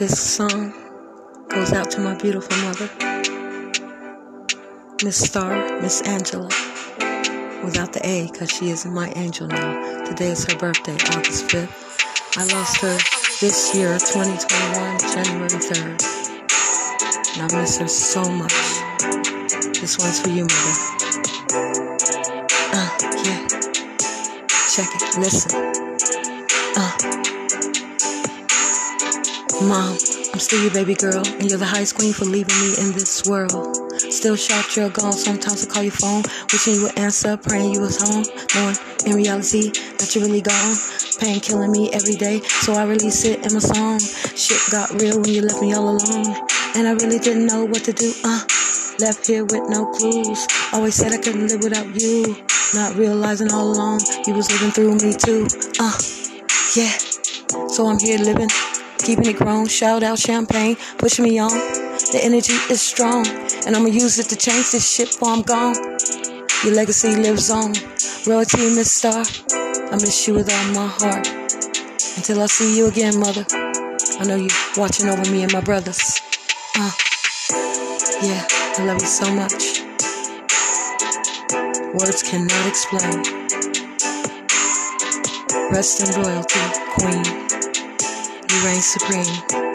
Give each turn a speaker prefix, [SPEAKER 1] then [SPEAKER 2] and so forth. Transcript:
[SPEAKER 1] This song goes out to my beautiful mother, Miss Star, Miss Angela, without the A, because she is my angel now. Today is her birthday, August 5th. I lost her this year, 2021, January 3rd. And I miss her so much. This one's for you, mother. Uh, yeah. Check it, listen. Uh. Mom, I'm still your baby girl, and you're the highest queen for leaving me in this world. Still shocked you're gone. Sometimes I call your phone, wishing you would answer, praying you was home, knowing in reality that you're really gone. Pain killing me every day, so I release it in my song. Shit got real when you left me all alone, and I really didn't know what to do. Uh, left here with no clues. Always said I couldn't live without you, not realizing all along you was living through me too. Uh, yeah. So I'm here living keeping it grown. Shout out champagne, pushing me on. The energy is strong, and I'ma use it to change this shit while I'm gone. Your legacy lives on. Royalty, Miss Star. I miss you with all my heart. Until I see you again, mother. I know you watching over me and my brothers. Uh, yeah, I love you so much. Words cannot explain. Rest in royalty, Queen. You reign supreme.